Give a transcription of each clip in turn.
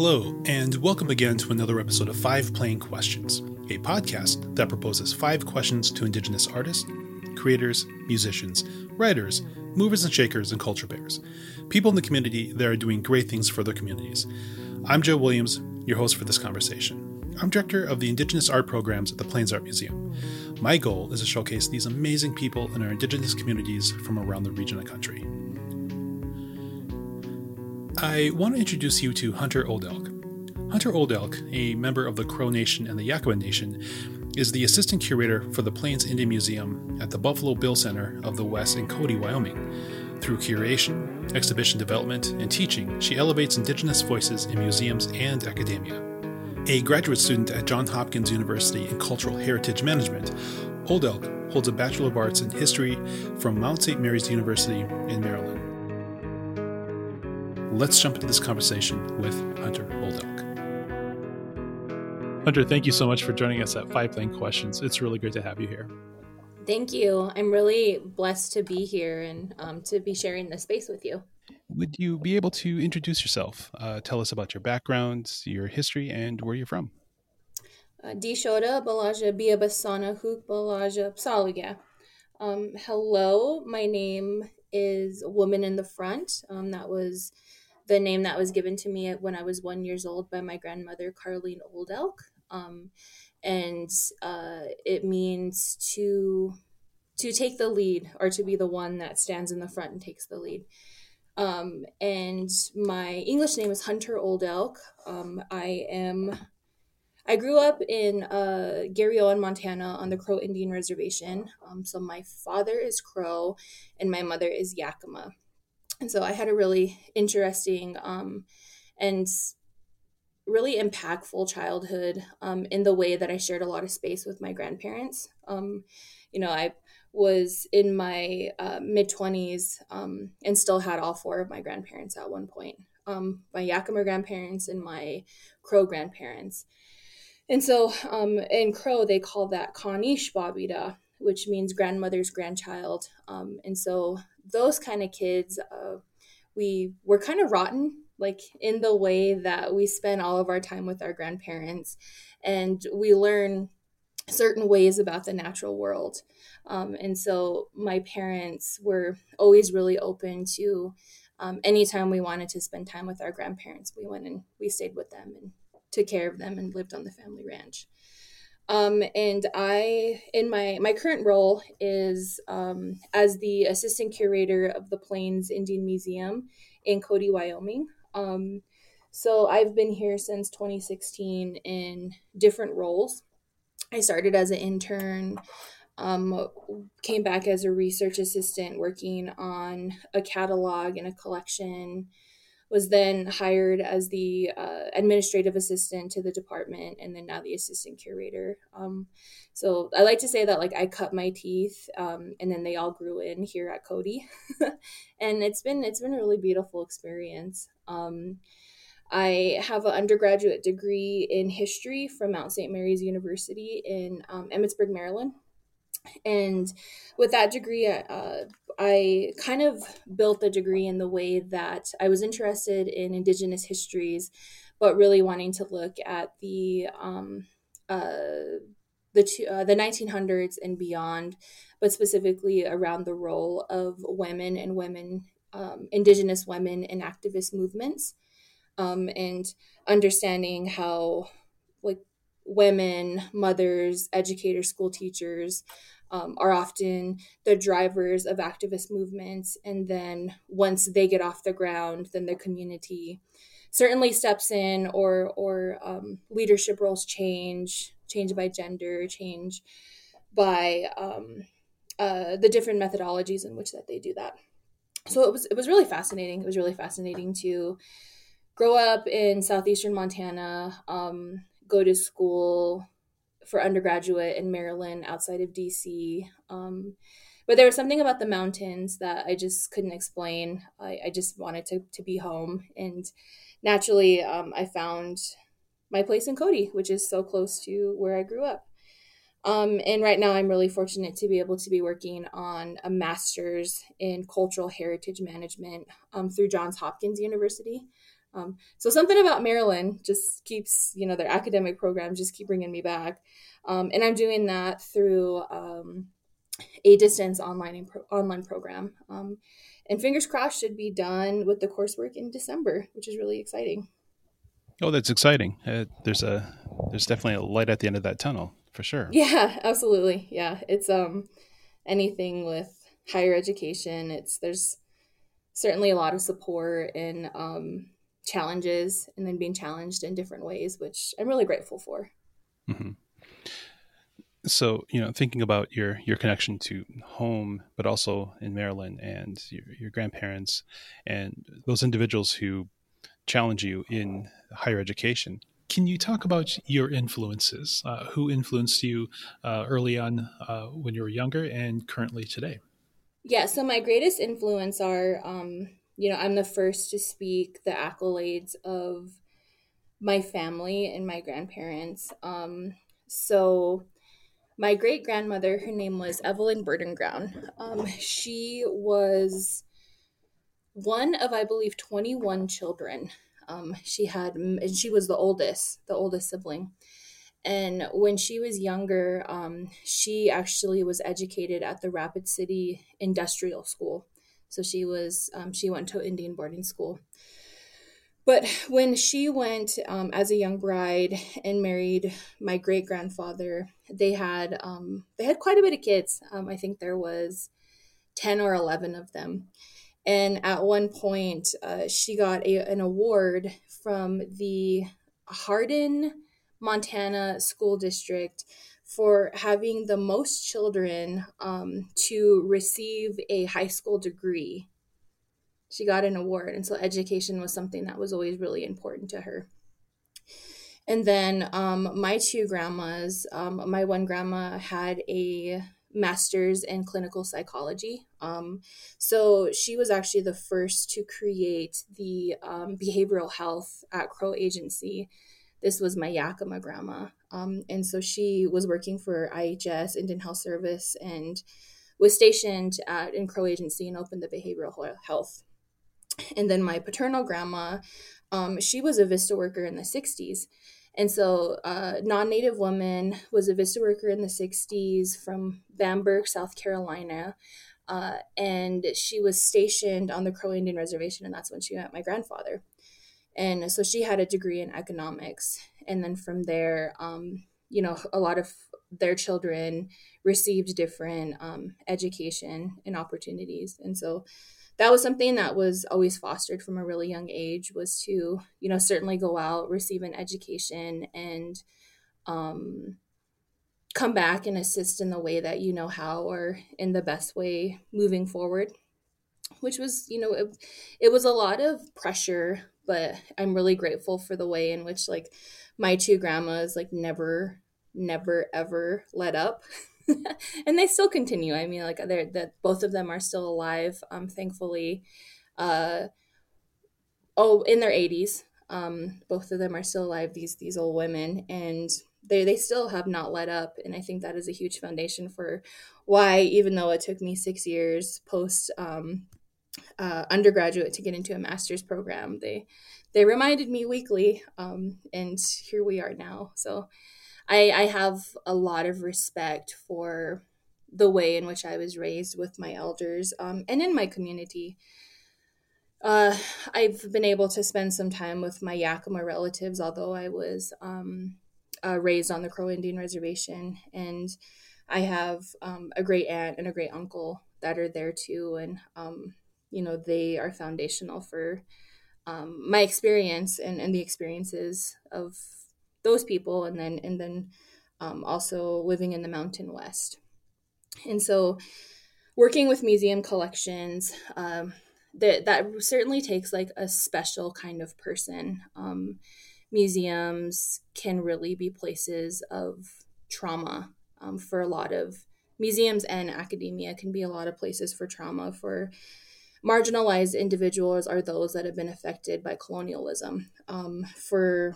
Hello, and welcome again to another episode of Five Plain Questions, a podcast that proposes five questions to Indigenous artists, creators, musicians, writers, movers and shakers, and culture bears, people in the community that are doing great things for their communities. I'm Joe Williams, your host for this conversation. I'm director of the Indigenous Art Programs at the Plains Art Museum. My goal is to showcase these amazing people in our Indigenous communities from around the region and country. I want to introduce you to Hunter Old Elk. Hunter Old Elk, a member of the Crow Nation and the Yakama Nation, is the assistant curator for the Plains Indian Museum at the Buffalo Bill Center of the West in Cody, Wyoming. Through curation, exhibition development, and teaching, she elevates Indigenous voices in museums and academia. A graduate student at Johns Hopkins University in Cultural Heritage Management, Old Elk holds a Bachelor of Arts in History from Mount St. Mary's University in Maryland let's jump into this conversation with Hunter Old Elk. Hunter, thank you so much for joining us at Five Plain Questions. It's really great to have you here. Thank you. I'm really blessed to be here and um, to be sharing this space with you. Would you be able to introduce yourself? Uh, tell us about your background, your history, and where you're from. Uh, Dishoda Balaja Biabasana Huk Balaja Psaluga. Um, hello, my name is Woman in the Front. Um, that was the name that was given to me when I was one years old by my grandmother, Carlene Old Elk. Um, and uh, it means to to take the lead or to be the one that stands in the front and takes the lead. Um, and my English name is Hunter Old Elk. Um, I am I grew up in uh, Garryowen, Montana, on the Crow Indian Reservation. Um, so my father is Crow, and my mother is Yakama and so I had a really interesting um, and really impactful childhood um, in the way that I shared a lot of space with my grandparents. Um, you know, I was in my uh, mid 20s um, and still had all four of my grandparents at one point um, my Yakama grandparents and my Crow grandparents. And so um, in Crow, they call that Kanish Babida, which means grandmother's grandchild. Um, and so those kind of kids, uh, we were kind of rotten, like in the way that we spend all of our time with our grandparents, and we learn certain ways about the natural world. Um, and so my parents were always really open to um, anytime we wanted to spend time with our grandparents, we went and we stayed with them and took care of them and lived on the family ranch. Um, and I, in my my current role, is um, as the assistant curator of the Plains Indian Museum in Cody, Wyoming. Um, so I've been here since 2016 in different roles. I started as an intern, um, came back as a research assistant working on a catalog and a collection was then hired as the uh, administrative assistant to the department and then now the assistant curator. Um, so i like to say that like i cut my teeth um, and then they all grew in here at cody. And it's been it's been a really beautiful experience. Um, i have an undergraduate degree in history from mount st mary's university in um, emmitsburg maryland and with that degree uh, i kind of built the degree in the way that i was interested in indigenous histories but really wanting to look at the um, uh, the two, uh, the 1900s and beyond but specifically around the role of women and women um, indigenous women in activist movements um, and understanding how like women mothers educators school teachers um, are often the drivers of activist movements. And then once they get off the ground, then the community certainly steps in or, or um, leadership roles change, change by gender, change by um, uh, the different methodologies in which that they do that. So it was, it was really fascinating. It was really fascinating to grow up in southeastern Montana, um, go to school, for undergraduate in Maryland outside of DC. Um, but there was something about the mountains that I just couldn't explain. I, I just wanted to, to be home. And naturally, um, I found my place in Cody, which is so close to where I grew up. Um, and right now, I'm really fortunate to be able to be working on a master's in cultural heritage management um, through Johns Hopkins University. Um, so something about Maryland just keeps, you know, their academic programs just keep bringing me back. Um, and I'm doing that through um, a distance online pro- online program. Um, and fingers crossed should be done with the coursework in December, which is really exciting. Oh, that's exciting. Uh, there's a there's definitely a light at the end of that tunnel for sure. Yeah, absolutely. Yeah, it's um anything with higher education. It's there's certainly a lot of support and um, challenges, and then being challenged in different ways, which I'm really grateful for. Mm-hmm. So, you know, thinking about your your connection to home, but also in Maryland and your, your grandparents and those individuals who challenge you in higher education. Can you talk about your influences? Uh, who influenced you uh, early on uh, when you were younger and currently today? Yeah, so my greatest influence are, um, you know, I'm the first to speak the accolades of my family and my grandparents. Um, so my great grandmother, her name was Evelyn Birdinground. Um, she was one of, I believe, 21 children. Um, she had, and she was the oldest, the oldest sibling. And when she was younger, um, she actually was educated at the Rapid City Industrial School. So she was, um, she went to Indian boarding school. But when she went um, as a young bride and married my great grandfather, they had um, they had quite a bit of kids. Um, I think there was ten or eleven of them. And at one point, uh, she got a, an award from the Hardin Montana School District for having the most children um, to receive a high school degree. She got an award, and so education was something that was always really important to her. And then um, my two grandmas, um, my one grandma had a master's in clinical psychology. Um, so she was actually the first to create the um, behavioral health at Crow Agency this was my Yakama grandma. Um, and so she was working for IHS, Indian Health Service, and was stationed at in Crow Agency and opened the behavioral health. And then my paternal grandma, um, she was a VISTA worker in the 60s. And so, uh, non native woman was a VISTA worker in the 60s from Bamberg, South Carolina. Uh, and she was stationed on the Crow Indian Reservation, and that's when she met my grandfather and so she had a degree in economics. And then from there um, you know a lot of their children received different um, education and opportunities. And so that was something that was always fostered from a really young age was to you know certainly go out receive an education and um, come back and assist in the way that you know how or in the best way moving forward which was you know it, it was a lot of pressure but I'm really grateful for the way in which like my two grandmas like never never ever let up. and they still continue. I mean like they're that both of them are still alive um thankfully. Uh oh in their 80s. Um both of them are still alive these these old women and they they still have not let up and I think that is a huge foundation for why even though it took me 6 years post um uh, undergraduate to get into a master's program. They they reminded me weekly, um, and here we are now. So I, I have a lot of respect for the way in which I was raised with my elders um, and in my community. Uh, I've been able to spend some time with my Yakama relatives, although I was um, uh, raised on the Crow Indian Reservation, and I have um, a great aunt and a great uncle that are there too, and um, you know they are foundational for um, my experience and, and the experiences of those people and then and then um, also living in the mountain west. And so working with museum collections um, that that certainly takes like a special kind of person. Um, museums can really be places of trauma um, for a lot of museums and academia can be a lot of places for trauma for marginalized individuals are those that have been affected by colonialism um, for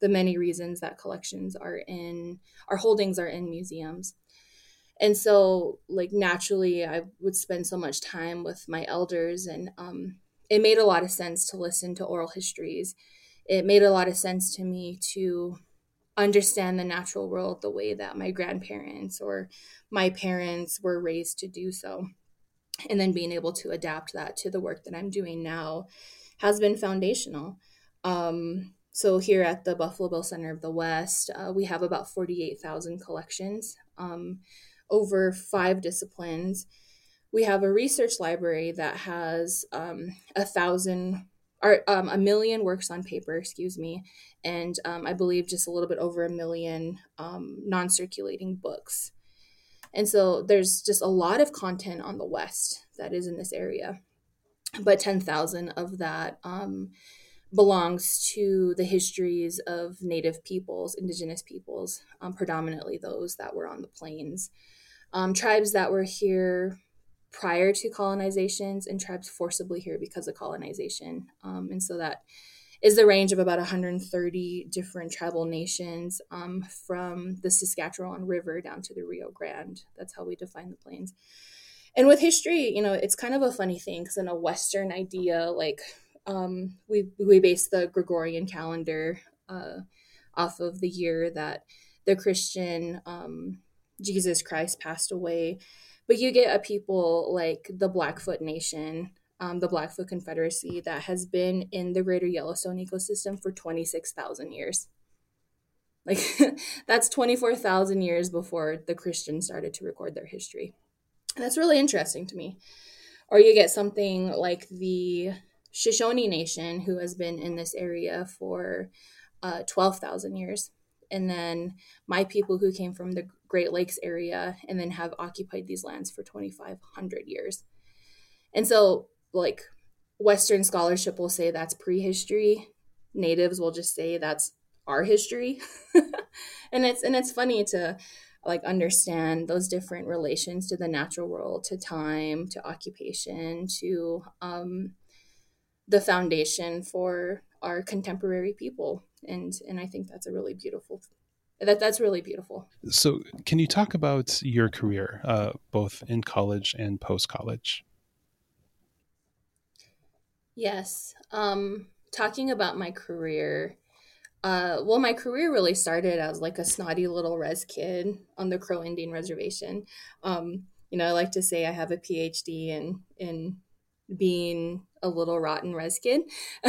the many reasons that collections are in our holdings are in museums and so like naturally i would spend so much time with my elders and um, it made a lot of sense to listen to oral histories. It made a lot of sense to me to understand the natural world the way that my grandparents or my parents were raised to do so. And then being able to adapt that to the work that I'm doing now has been foundational. Um, so here at the Buffalo Bill Center of the West, uh, we have about 48,000 collections um, over five disciplines. We have a research library that has um, a thousand or um, a million works on paper, excuse me, and um, I believe just a little bit over a million um, non-circulating books. And so there's just a lot of content on the West that is in this area, but 10,000 of that um, belongs to the histories of Native peoples, Indigenous peoples, um, predominantly those that were on the plains. Um, tribes that were here prior to colonizations and tribes forcibly here because of colonization. Um, and so that is the range of about 130 different tribal nations um, from the Saskatchewan River down to the Rio Grande. That's how we define the plains. And with history, you know, it's kind of a funny thing because in a Western idea, like um, we we base the Gregorian calendar uh, off of the year that the Christian um, Jesus Christ passed away. But you get a people like the Blackfoot Nation, um, the Blackfoot Confederacy, that has been in the greater Yellowstone ecosystem for 26,000 years. Like, that's 24,000 years before the Christians started to record their history. And that's really interesting to me. Or you get something like the Shoshone Nation, who has been in this area for uh, 12,000 years. And then my people who came from the Great Lakes area and then have occupied these lands for 2,500 years. And so, like, Western scholarship will say that's prehistory. Natives will just say that's our history. and it's and it's funny to like understand those different relations to the natural world, to time, to occupation, to um, the foundation for our contemporary people and and i think that's a really beautiful that that's really beautiful so can you talk about your career uh, both in college and post college yes um talking about my career uh, well, my career really started as like a snotty little res kid on the Crow Indian Reservation. Um, you know, I like to say I have a PhD in in being a little rotten res kid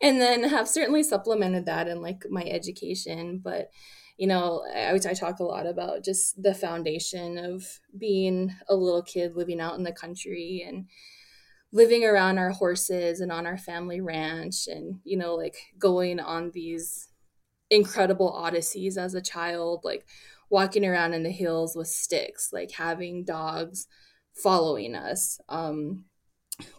and then have certainly supplemented that in like my education but you know I, I talk a lot about just the foundation of being a little kid living out in the country and living around our horses and on our family ranch and you know like going on these incredible odysseys as a child like walking around in the hills with sticks like having dogs following us um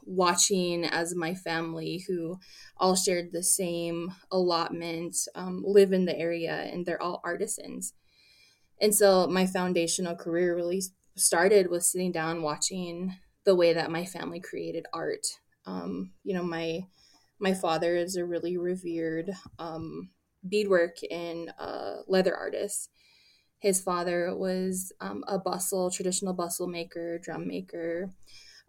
watching as my family who all shared the same allotment um, live in the area and they're all artisans. And so my foundational career really started with sitting down watching the way that my family created art um, you know my my father is a really revered um, beadwork and uh, leather artist his father was um, a bustle traditional bustle maker drum maker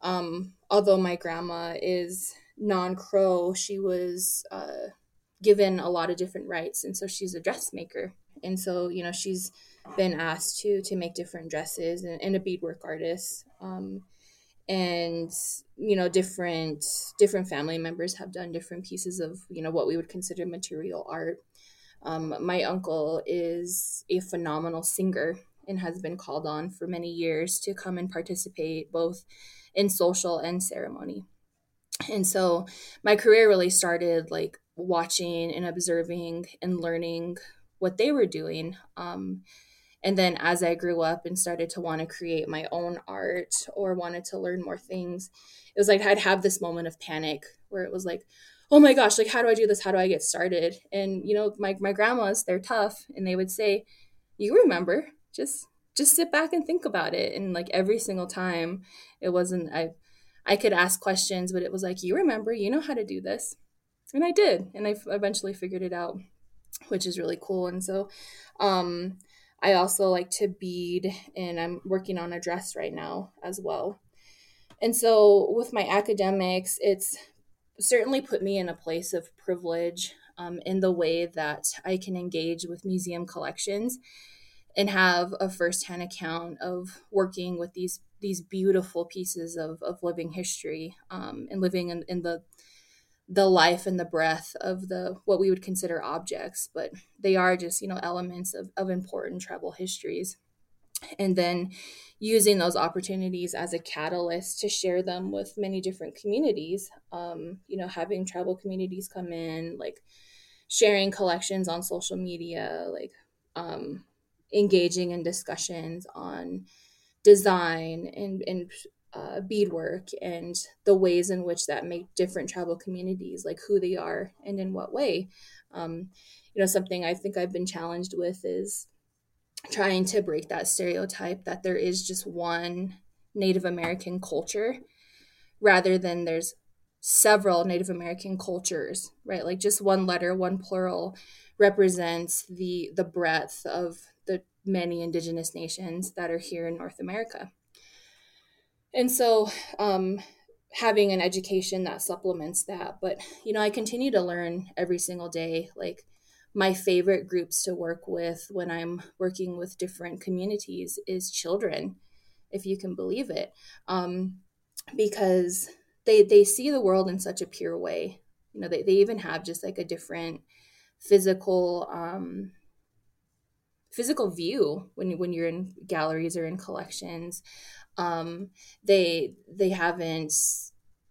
um, although my grandma is non Crow, she was uh, given a lot of different rights, and so she's a dressmaker. And so, you know, she's been asked to to make different dresses and, and a beadwork artist. Um, and you know different different family members have done different pieces of you know what we would consider material art um, my uncle is a phenomenal singer and has been called on for many years to come and participate both in social and ceremony. And so my career really started like watching and observing and learning what they were doing. Um, and then as I grew up and started to want to create my own art or wanted to learn more things, it was like I'd have this moment of panic where it was like, oh my gosh, like how do I do this? How do I get started? And you know, my my grandmas, they're tough and they would say, You remember, just just sit back and think about it and like every single time it wasn't i i could ask questions but it was like you remember you know how to do this and i did and i eventually figured it out which is really cool and so um i also like to bead and i'm working on a dress right now as well. And so with my academics, it's certainly put me in a place of privilege um, in the way that I can engage with museum collections and have a firsthand account of working with these these beautiful pieces of, of living history um, and living in, in the the life and the breath of the what we would consider objects but they are just you know elements of, of important tribal histories. And then using those opportunities as a catalyst to share them with many different communities um, you know having tribal communities come in like sharing collections on social media like um, engaging in discussions on design and, and uh, beadwork and the ways in which that make different tribal communities like who they are and in what way. Um, you know something i think i've been challenged with is trying to break that stereotype that there is just one native american culture rather than there's several native american cultures right? Like just one letter one plural represents the the breadth of the many indigenous nations that are here in north america and so um, having an education that supplements that but you know i continue to learn every single day like my favorite groups to work with when i'm working with different communities is children if you can believe it um, because they they see the world in such a pure way. You know they, they even have just like a different physical um, physical view when when you're in galleries or in collections um, they they haven't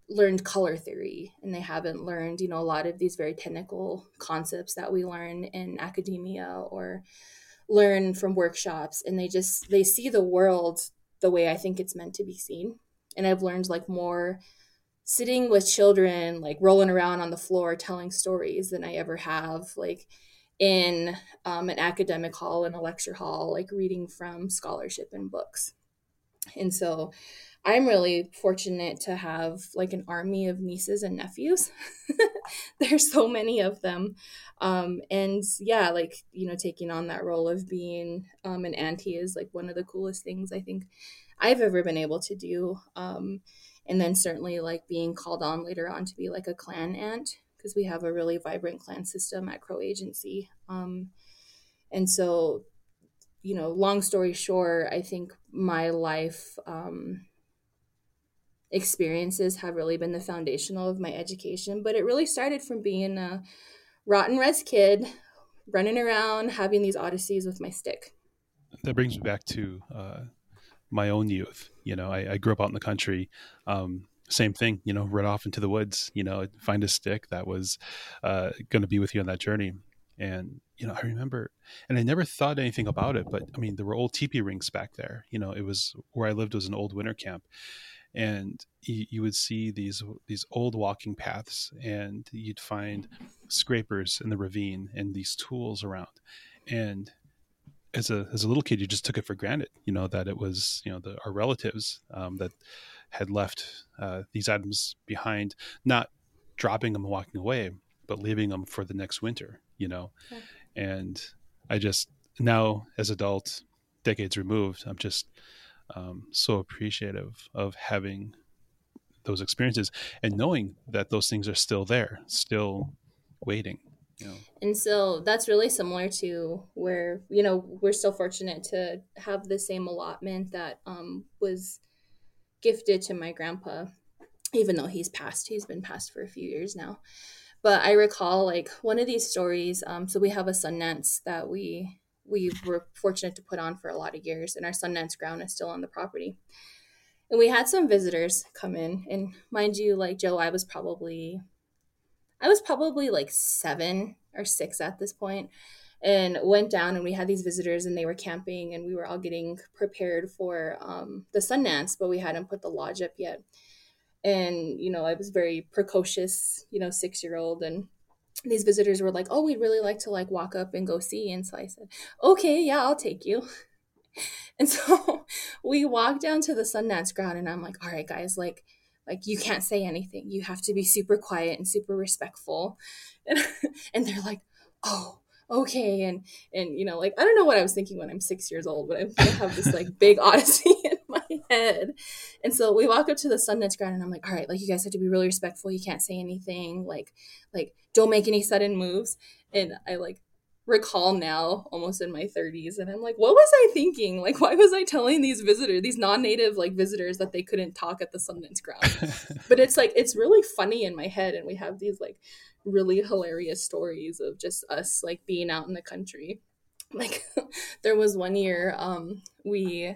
learned color theory and they haven't learned you know a lot of these very technical concepts that we learn in academia or learn from workshops. And they just they see the world the way i think it's meant to be seen. And i've learned like more sitting with children like rolling around on the floor telling stories than i ever have like in um, an academic hall in a lecture hall like reading from scholarship and books and so I'm really fortunate to have like an army of nieces and nephews. There's so many of them. Um, and yeah, like, you know, taking on that role of being um, an auntie is like one of the coolest things I think I've ever been able to do. Um, and then certainly like being called on later on to be like a clan aunt because we have a really vibrant clan system at Crow Agency. Um, and so you know, long story short, I think my life um, experiences have really been the foundational of my education. But it really started from being a rotten res kid, running around, having these odysseys with my stick. That brings me back to uh, my own youth. You know, I, I, grew up out in the country. Um, same thing, you know, run off into the woods, you know, find a stick that was uh, going to be with you on that journey. And you know, I remember, and I never thought anything about it, but I mean, there were old teepee rings back there. You know, it was where I lived was an old winter camp, and you, you would see these these old walking paths, and you'd find scrapers in the ravine and these tools around, and as a as a little kid, you just took it for granted, you know, that it was you know the, our relatives um, that had left uh, these items behind, not dropping them and walking away, but leaving them for the next winter, you know. Yeah. And I just now, as adult, decades removed, I'm just um, so appreciative of having those experiences and knowing that those things are still there, still waiting. You know. And so that's really similar to where you know we're still fortunate to have the same allotment that um, was gifted to my grandpa, even though he's passed. He's been passed for a few years now. But I recall like one of these stories. Um, so we have a Sundance that we we were fortunate to put on for a lot of years, and our Sundance ground is still on the property. And we had some visitors come in, and mind you, like Joe, I was probably I was probably like seven or six at this point, and went down and we had these visitors and they were camping and we were all getting prepared for um, the Sundance, but we hadn't put the lodge up yet. And you know i was very precocious you know six year old and these visitors were like oh we'd really like to like walk up and go see and so i said okay yeah i'll take you. And so we walked down to the sundance ground and i'm like all right guys like like you can't say anything. You have to be super quiet and super respectful. And, and they're like oh okay and and you know like i don't know what i was thinking when i'm six years old but i have this like big odyssey in my head. And so we walk up to the Sundance ground and I'm like, all right, like you guys have to be really respectful. You can't say anything. Like, like don't make any sudden moves. And I like recall now almost in my 30s and i'm like what was i thinking like why was i telling these visitors these non-native like visitors that they couldn't talk at the sundance ground but it's like it's really funny in my head and we have these like really hilarious stories of just us like being out in the country. Like there was one year um we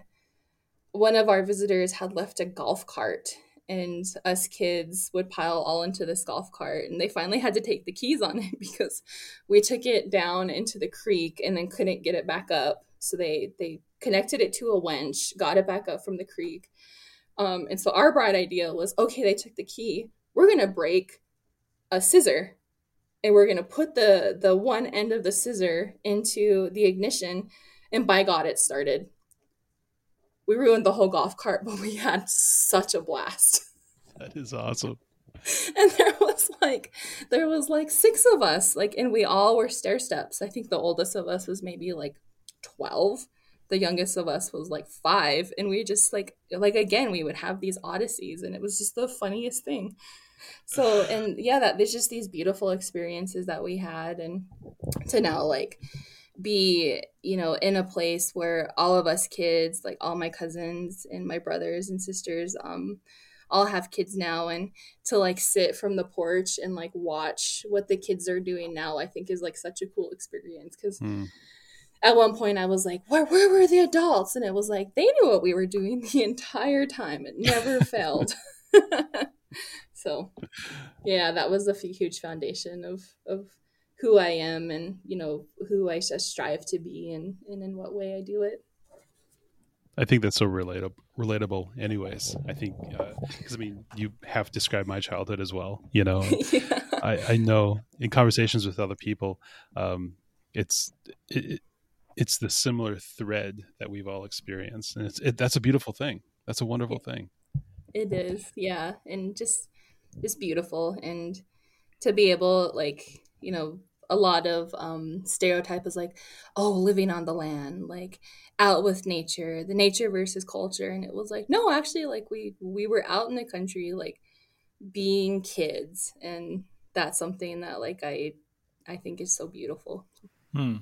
one of our visitors had left a golf cart and us kids would pile all into this golf cart and they finally had to take the keys on it because we took it down into the creek and then couldn't get it back up. So they they connected it to a winch got it back up from the creek. Um, and so our bright idea was okay they took the key. We're gonna break a scissor and we're gonna put the the one end of the scissor into the ignition and by god it started we ruined the whole golf cart, but we had such a blast. That is awesome. And there was like there was like six of us, like and we all were stair steps. I think the oldest of us was maybe like 12. The youngest of us was like 5 and we just like like again we would have these odysseys and it was just the funniest thing. So and yeah, that there's just these beautiful experiences that we had and to now like be you know in a place where all of us kids like all my cousins and my brothers and sisters um all have kids now and to like sit from the porch and like watch what the kids are doing now i think is like such a cool experience because mm. at one point i was like where, where were the adults? And it was like they knew what we were doing the entire time. It never failed so yeah that was a huge foundation of of who I am and you know who I strive to be and and in what way I do it. I think that's so relatable. Relatable, anyways. I think because uh, I mean you have described my childhood as well. You know, yeah. I, I know in conversations with other people, um, it's it, it's the similar thread that we've all experienced, and it's it, that's a beautiful thing. That's a wonderful thing. It is, yeah, and just just beautiful, and to be able like you know a lot of um, stereotype is like, oh, living on the land, like out with nature, the nature versus culture, and it was like, no, actually, like we we were out in the country, like being kids, and that's something that like I I think is so beautiful. Hmm.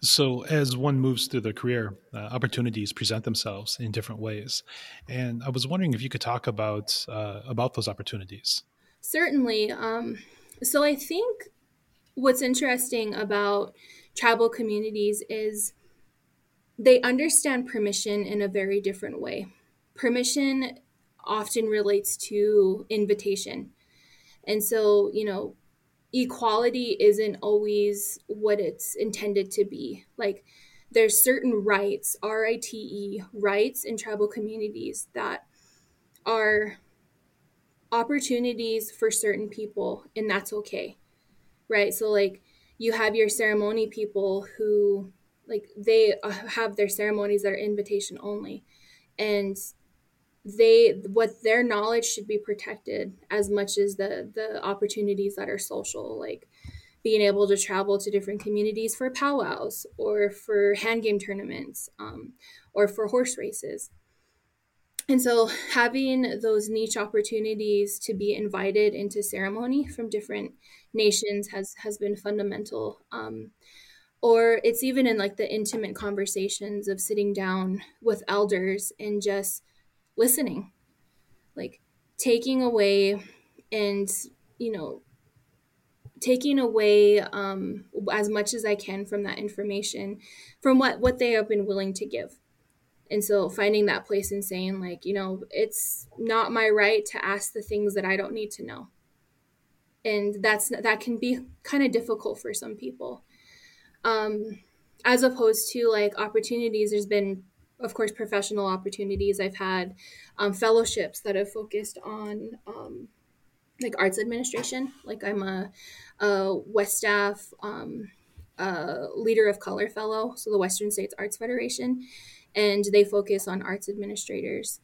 So, as one moves through their career, uh, opportunities present themselves in different ways, and I was wondering if you could talk about uh, about those opportunities. Certainly. Um, so, I think what's interesting about tribal communities is they understand permission in a very different way. Permission often relates to invitation. And so, you know, equality isn't always what it's intended to be. Like, there's certain rights, R I T E, rights in tribal communities that are opportunities for certain people, and that's okay right? So like you have your ceremony people who like they uh, have their ceremonies that are invitation only and they what their knowledge should be protected as much as the the opportunities that are social like being able to travel to different communities for powwows or for hand game tournaments um, or for horse races. And so having those niche opportunities to be invited into ceremony from different nations has has been fundamental um, or it's even in like the intimate conversations of sitting down with elders and just listening like taking away and you know taking away um, as much as i can from that information from what what they have been willing to give. And so finding that place and saying like you know it's not my right to ask the things that i don't need to know. And that's that can be kind of difficult for some people. Um, as opposed to like opportunities there's been of course professional opportunities. I've had um, fellowships that have focused on um, like arts administration. Like i'm a, a WESTAF um, a leader of color fellow so the western states arts federation and they focus on arts administrators.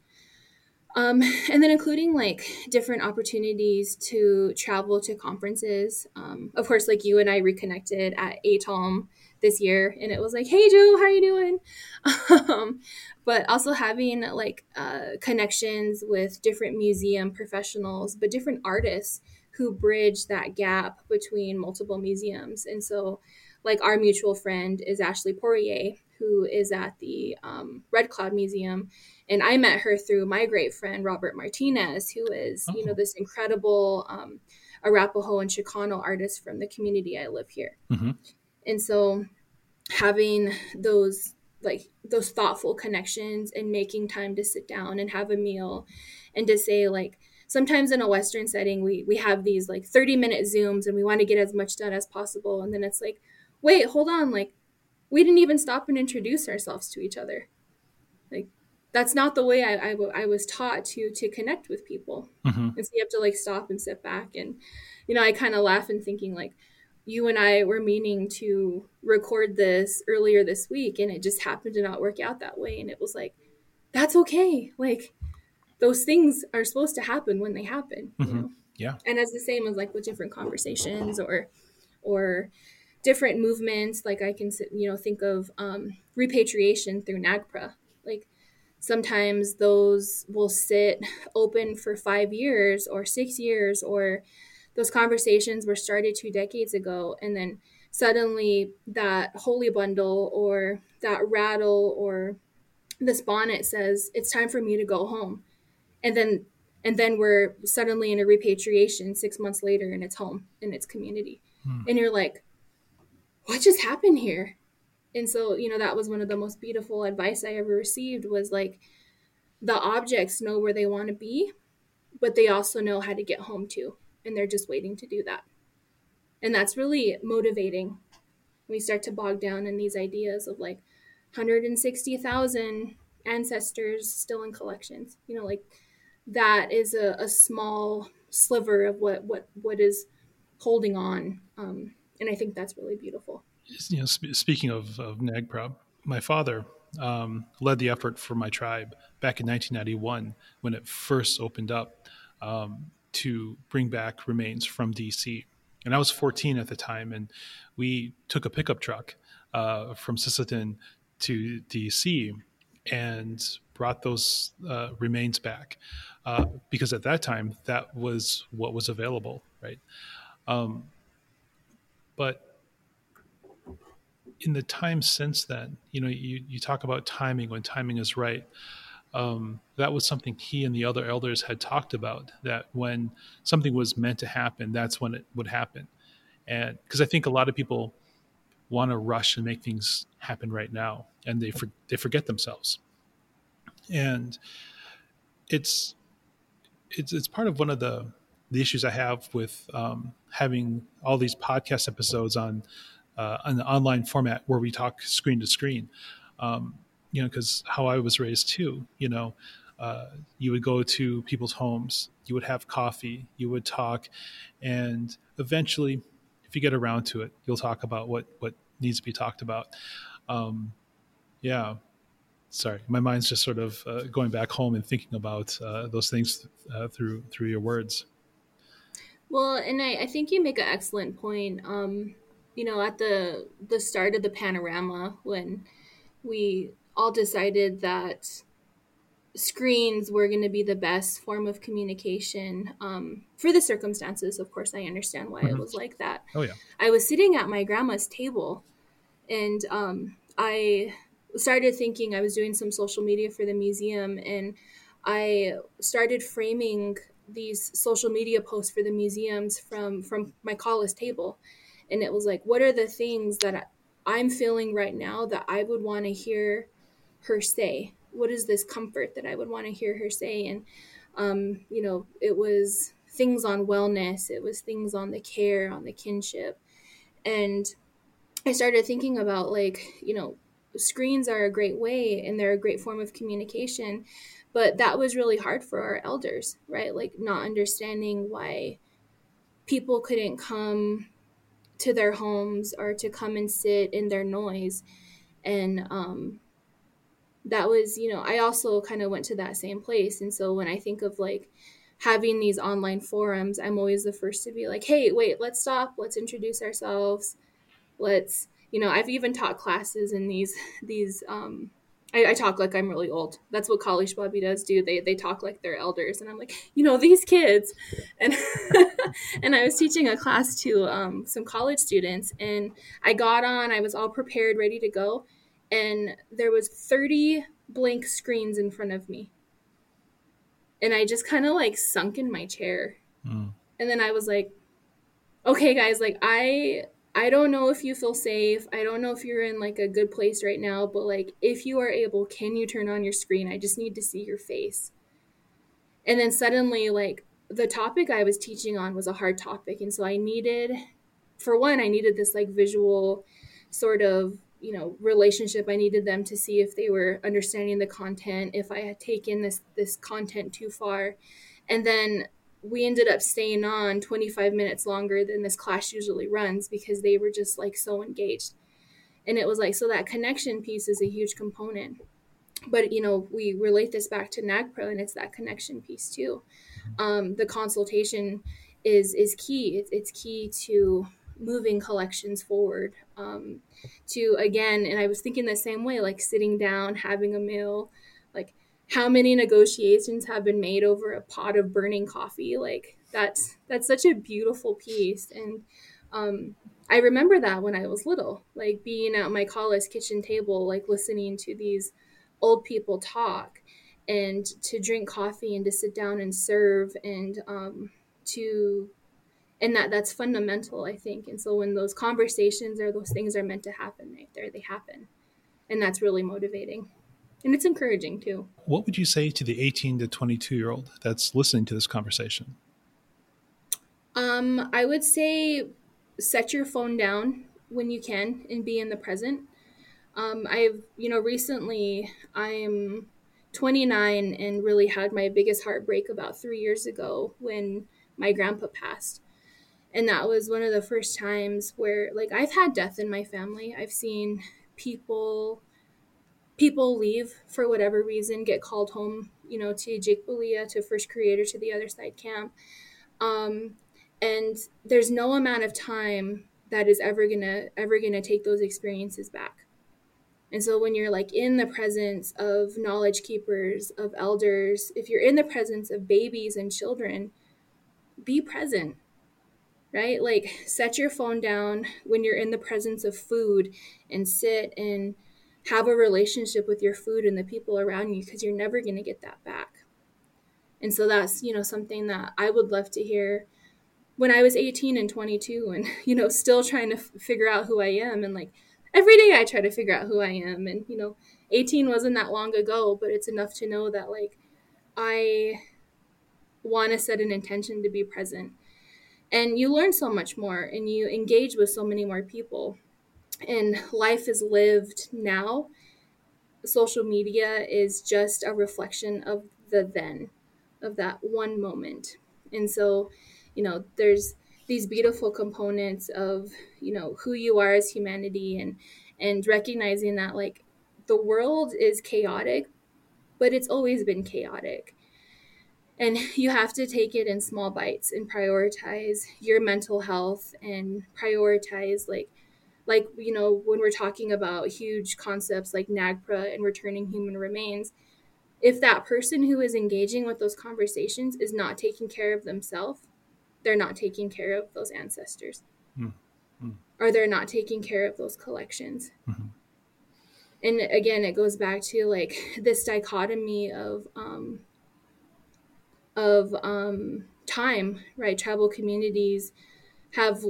Um, and then including like different opportunities to travel to conferences. Um, of course, like you and I reconnected at ATALM this year and it was like hey joe how are you doing um, but also having like uh, connections with different museum professionals but different artists who bridge that gap between multiple museums and so like our mutual friend is ashley poirier who is at the um, red cloud museum and i met her through my great friend robert martinez who is oh. you know oh. this incredible um, arapaho and chicano artist from the community i live here mm-hmm. And so having those like those thoughtful connections and making time to sit down and have a meal and to say like sometimes in a western setting we we have these like 30 minute zooms and we want to get as much done as possible. And then it's like wait hold on like we didn't even stop and introduce ourselves to each other. Like that's not the way I, I, I was taught to to connect with people. Mm-hmm. and so you have to like stop and sit back. And you know i kind of laugh and thinking like you and I were meaning to record this earlier this week and it just happened to not work out that way. And it was like, that's okay. Like those things are supposed to happen when they happen. Mm-hmm. You know? Yeah. And as the same as like with different conversations or, or different movements, like I can, you know, think of um, repatriation through NAGPRA. Like sometimes those will sit open for five years or six years or those conversations were started two decades ago and then suddenly that holy bundle or that rattle or this bonnet says it's time for me to go home. And then and then we're suddenly in a repatriation six months later and it's home in its community. Hmm. and you're like what just happened here? And so you know that was one of the most beautiful advice i ever received was like the objects know where they want to be but they also know how to get home to and they're just waiting to do that. And that's really motivating. We start to bog down in these ideas of like 160,000 ancestors still in collections. You know, like that is a, a small sliver of what what what is holding on. Um, and I think that's really beautiful. You know, sp- speaking of, of NAGPRA, my father um, led the effort for my tribe back in 1991 when it first opened up. Um, to bring back remains from DC. And I was 14 at the time, and we took a pickup truck uh, from Sisseton to DC and brought those uh, remains back uh, because at that time that was what was available, right? Um, but in the time since then, you know, you, you talk about timing when timing is right um, that was something he and the other elders had talked about that when something was meant to happen that's when it would happen. And because i think a lot of people want to rush and make things happen right now and they for, they forget themselves. And it's it's it's part of one of the the issues i have with um, having all these podcast episodes on uh, an online format where we talk screen to screen. Um, you know, because how I was raised too, you know, uh, you would go to people's homes, you would have coffee, you would talk, and eventually, if you get around to it, you'll talk about what what needs to be talked about. Um, yeah, sorry, my mind's just sort of uh, going back home and thinking about uh, those things uh, through through your words. Well, and I, I think you make an excellent point. Um, you know, at the the start of the panorama when we all decided that screens were going to be the best form of communication um, for the circumstances. Of course, I understand why mm-hmm. it was like that. Oh, yeah. I was sitting at my grandma's table and um, I started thinking I was doing some social media for the museum and I started framing these social media posts for the museums from from my callist table and it was like what are the things that I'm feeling right now that I would want to hear her say? What is this comfort that I would want to hear her say? And, um, you know, it was things on wellness, it was things on the care, on the kinship. And I started thinking about, like, you know, screens are a great way and they're a great form of communication. But that was really hard for our elders, right? Like, not understanding why people couldn't come to their homes or to come and sit in their noise and um, that was you know i also kind of went to that same place. And so when i think of like having these online forums i'm always the first to be like hey wait let's stop. Let's introduce ourselves. Let's you know, I've even taught classes in these these um, I, I, talk like I'm really old. That's what college Bobby does do. They they talk like they're elders, and I'm like, you know, these kids, and and I was teaching a class to um, some college students, and I got on. I was all prepared, ready to go, and there was 30 blank screens in front of me, and I just kind of like sunk in my chair, mm. and then I was like, okay, guys, like I I don't know if you feel safe. I don't know if you're in like a good place right now, but like if you are able, can you turn on your screen? I just need to see your face. And then suddenly like the topic I was teaching on was a hard topic and so I needed for one I needed this like visual sort of, you know, relationship. I needed them to see if they were understanding the content, if I had taken this this content too far. And then we ended up staying on 25 minutes longer than this class usually runs because they were just like so engaged. And it was like, so that connection piece is a huge component. But, you know, we relate this back to NAGPRA and it's that connection piece too. Um, the consultation is, is key. It's, it's key to moving collections forward. Um, to, again, and I was thinking the same way, like sitting down, having a meal, like how many negotiations have been made over a pot of burning coffee? Like that's that's such a beautiful piece. And um, i remember that when i was little like being at my college kitchen table like listening to these old people talk and to drink coffee and to sit down and serve and um, to and that that's fundamental i think and so when those conversations or those things are meant to happen right there they happen and that's really motivating and it's encouraging too. What would you say to the 18 to 22 year old that's listening to this conversation? Um, I would say set your phone down when you can and be in the present. Um, I've, you know, recently I'm 29 and really had my biggest heartbreak about three years ago when my grandpa passed. And that was one of the first times where, like, I've had death in my family. I've seen people people leave for whatever reason, get called home, you know, to Jake Balia, to First Creator, to the other side camp. Um, and there's no amount of time that is ever gonna ever gonna take those experiences back. And so when you're like in the presence of knowledge keepers, of elders, if you're in the presence of babies and children, be present. Right? Like set your phone down when you're in the presence of food and sit and have a relationship with your food and the people around you because you're never going to get that back. And so that's, you know, something that I would love to hear when I was 18 and 22 and, you know, still trying to f- figure out who I am. And like every day I try to figure out who I am. And, you know, 18 wasn't that long ago, but it's enough to know that like I want to set an intention to be present. And you learn so much more and you engage with so many more people and life is lived now, social media is just a reflection of the then, of that one moment. And so, you know, there's these beautiful components of, you know, who you are as humanity and and recognizing that like the world is chaotic, but it's always been chaotic. And you have to take it in small bites and prioritize your mental health and prioritize like like you know when we're talking about huge concepts like NAGPRA and returning human remains if that person who is engaging with those conversations is not taking care of themselves they're not taking care of those ancestors mm-hmm. or they're not taking care of those collections mm-hmm. and again it goes back to like this dichotomy of um of um time right? Tribal communities have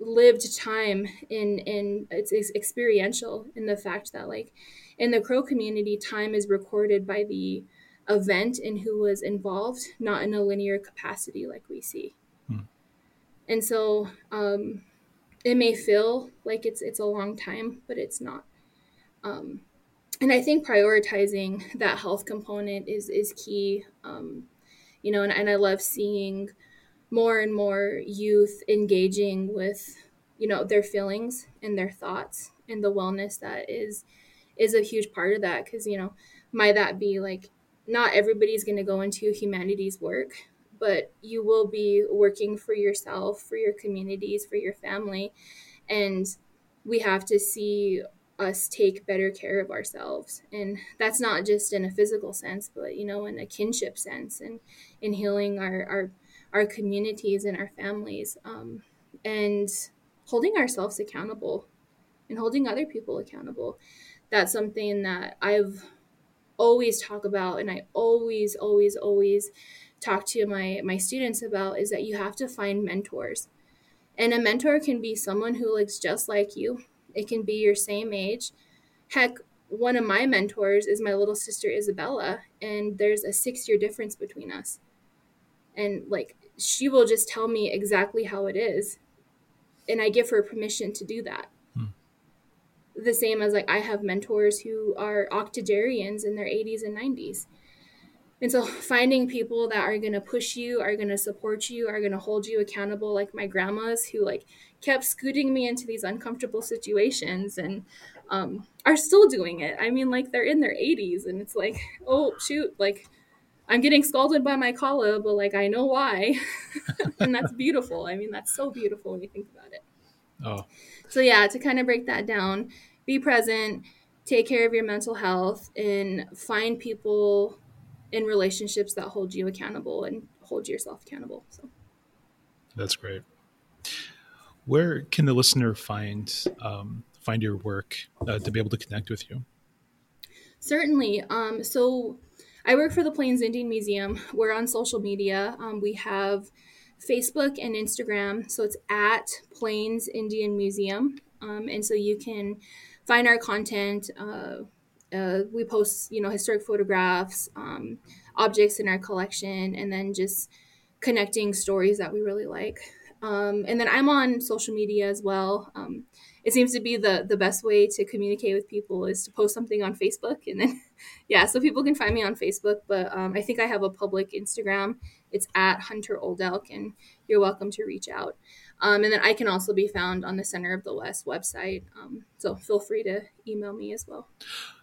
lived time in in it's, it's experiential in the fact that like in the crow community time is recorded by the event and who was involved not in a linear capacity like we see. Hmm. and so um it may feel like it's it's a long time but it's not. Um and i think prioritizing that health component is is key um you know and, and i love seeing more and more youth engaging with you know their feelings and their thoughts and the wellness that is is a huge part of that. Because you know might that be like not everybody's going to go into humanities work but you will be working for yourself for your communities for your family. And we have to see us take better care of ourselves. And that's not just in a physical sense but you know in a kinship sense and in healing our our, our communities and our families um, and holding ourselves accountable and holding other people accountable. That's something that i've always talk about and i always always always talk to my my students about is that you have to find mentors. And a mentor can be someone who looks just like you it can be your same age. Heck, one of my mentors is my little sister Isabella, and there's a six year difference between us. And like, she will just tell me exactly how it is. And I give her permission to do that. Hmm. The same as like, I have mentors who are octogenarians in their 80s and 90s. And so finding people that are going to push you, are going to support you, are going to hold you accountable like my grandmas who like kept scooting me into these uncomfortable situations and um, are still doing it. I mean, like they're in their 80s and it's like, oh, shoot, like I'm getting scalded by my kala, but like I know why. and that's beautiful. I mean, that's so beautiful when you think about it. Oh. So, yeah, to kind of break that down, be present, take care of your mental health, and find people in relationships that hold you accountable and hold yourself accountable. So, that's great where can the listener find um, find your work uh, to be able to connect with you? Certainly. Um, so I work for the Plains Indian Museum. We're on social media. Um, we have Facebook and Instagram. So it's at Plains Indian Museum. Um, and so you can find our content. Uh, uh, we post, you know, historic photographs, um, objects in our collection, and then just connecting stories that we really like. Um, and then I'm on social media as well. Um, it seems to be the the best way to communicate with people is to post something on Facebook, and then yeah, so people can find me on Facebook. But um, I think I have a public Instagram. It's at Hunter Old Elk, and you're welcome to reach out. Um, and then I can also be found on the Center of the West website. Um, so feel free to email me as well.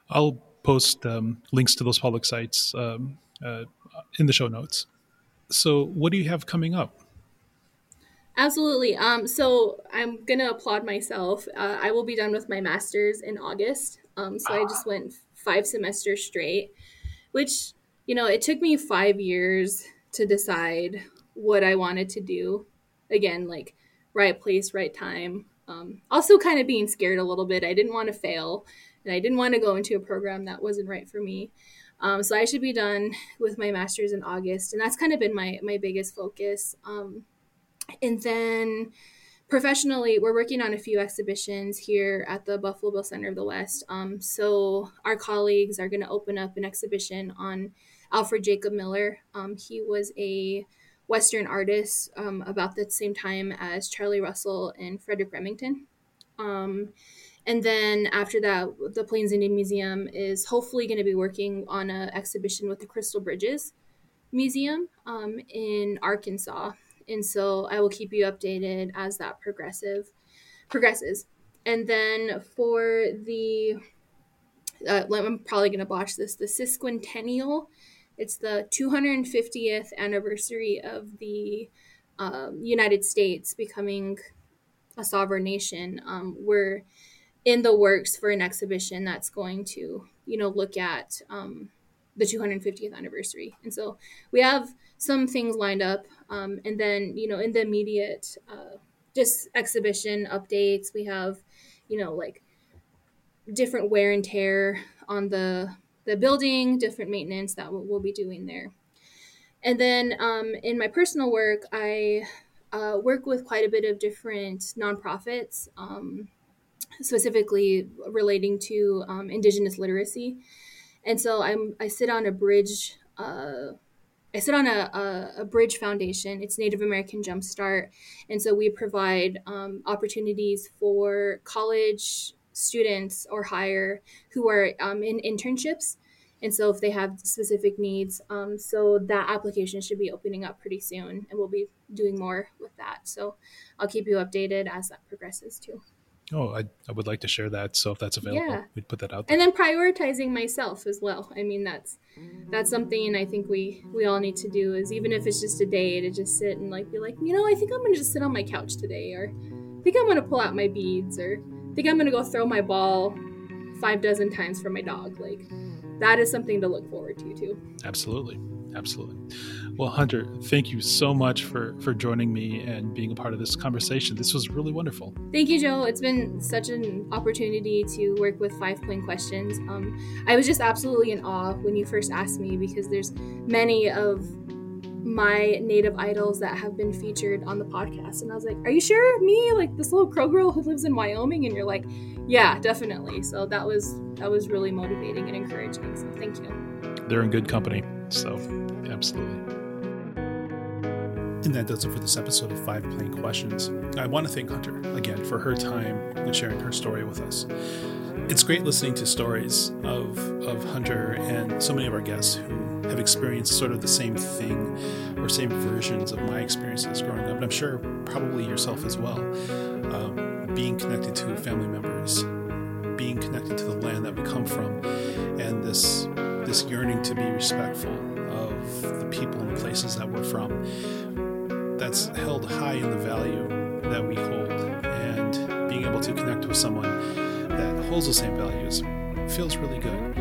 I'll post um, links to those public sites uh, in the show notes. So, what do you have coming up? Absolutely. Um, so I'm gonna applaud myself. Uh, I will be done with my master's in August. Um, so. I just went five semesters straight, which you know it took me five years to decide what I wanted to do. Again, like right place, right time. Um, also, kind of being scared a little bit. I didn't want to fail, and I didn't want to go into a program that wasn't right for me. Um, so I should be done with my master's in August, and that's kind of been my my biggest focus. Um, and then professionally, we're working on a few exhibitions here at the Buffalo Bill Center of the West. Um, so our colleagues are going to open up an exhibition on Alfred Jacob Miller. Um, he was a Western artist um, about the same time as Charlie Russell and Frederick Remington. Um, and then after that, the Plains Indian Museum is hopefully going to be working on an exhibition with the Crystal Bridges Museum um, in Arkansas and so I will keep you updated as that progressive progresses. And then for the uh, I'm probably gonna botch this the sesquicentennial. It's the 250th anniversary of the um, United States becoming a sovereign nation. Um, we're in the works for an exhibition that's going to, you know, look at um, the 250th anniversary. And so we have some things lined up. Um, and then, you know, in the immediate, uh, just exhibition updates, we have, you know, like different wear and tear on the the building, different maintenance that we'll, be doing there. And then um, in my personal work, I uh, work with quite a bit of different nonprofits, um, specifically relating to um, Indigenous literacy. And so I'm I sit on a bridge. Uh, I sit on a, a, a, bridge foundation. It's Native American Jumpstart, and so we provide um, opportunities for college students or higher who are um, in internships. And so, if they have specific needs, um, so that application should be opening up pretty soon, and we'll be doing more with that. So, I'll keep you updated as that progresses too. Oh, I, I would like to share that. So if that's available, yeah. we'd put that out. There. And then prioritizing myself as well. I mean, that's that's something I think we we all need to do. Is even if it's just a day to just sit and like be like, you know, I think I'm gonna just sit on my couch today, or I think I'm gonna pull out my beads, or think I'm gonna go throw my ball five dozen times for my dog. Like that is something to look forward to too. Absolutely. Absolutely. Well, Hunter, thank you so much for for joining me and being a part of this conversation. This was really wonderful. Thank you, Joe. It's been such an opportunity to work with Five Plain Questions. Um, I was just absolutely in awe when you first asked me because there's many of my native idols that have been featured on the podcast, and I was like, "Are you sure me? Like this little crow girl who lives in Wyoming?" And you're like, "Yeah, definitely." So that was that was really motivating and encouraging. So thank you. They're in good company. So absolutely. And that does it for this episode of Five Plain Questions. I want to thank Hunter again for her time and sharing her story with us. It's great listening to stories of, of Hunter and so many of our guests who have experienced sort of the same thing or same versions of my experiences growing up. And I'm sure probably yourself as well. Um, being connected to family members, being connected to the land that we come from, and this this yearning to be respectful people and places that we're from that's held high in the value that we hold. And being able to connect with someone that holds the same values feels really good.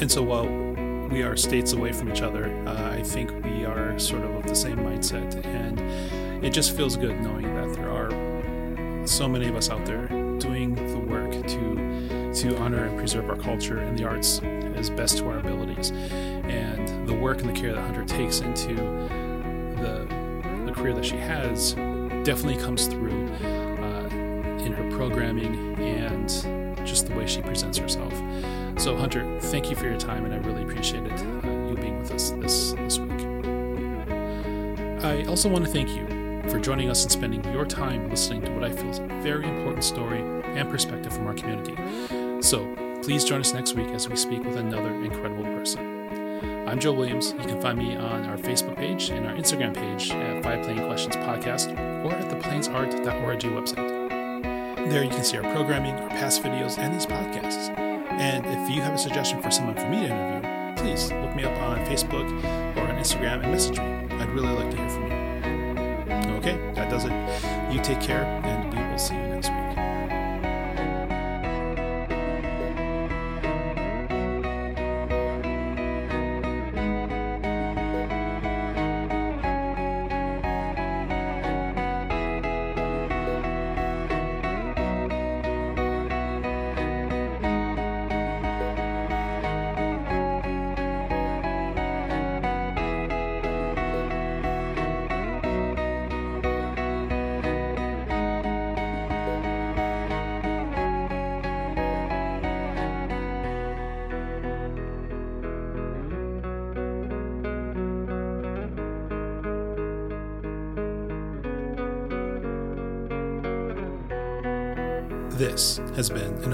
And so while we are states away from each other, uh, I think we are sort of of the same mindset. And it just feels good knowing that there are so many of us out there doing the work to to honor and preserve our culture and the arts as best to our abilities. And the work and the care that Hunter takes into the the career that she has definitely comes through uh, in her programming and just the way she presents herself. So, Hunter, thank you for your time, and I really appreciated uh, you being with us this, this week. I also want to thank you for joining us and spending your time listening to what I feel is a very important story and perspective from our community. So, please join us next week as we speak with another incredible person. I'm Joe Williams. You can find me on our Facebook page and our Instagram page at Five Plain Questions Podcast or at the plainsart.org website. There you can see our programming, our past videos, and these podcasts. And if you have a suggestion for someone for me to interview, please look me up on Facebook or on Instagram and message me. I'd really like to hear from you. Okay, that does it. You take care, has been an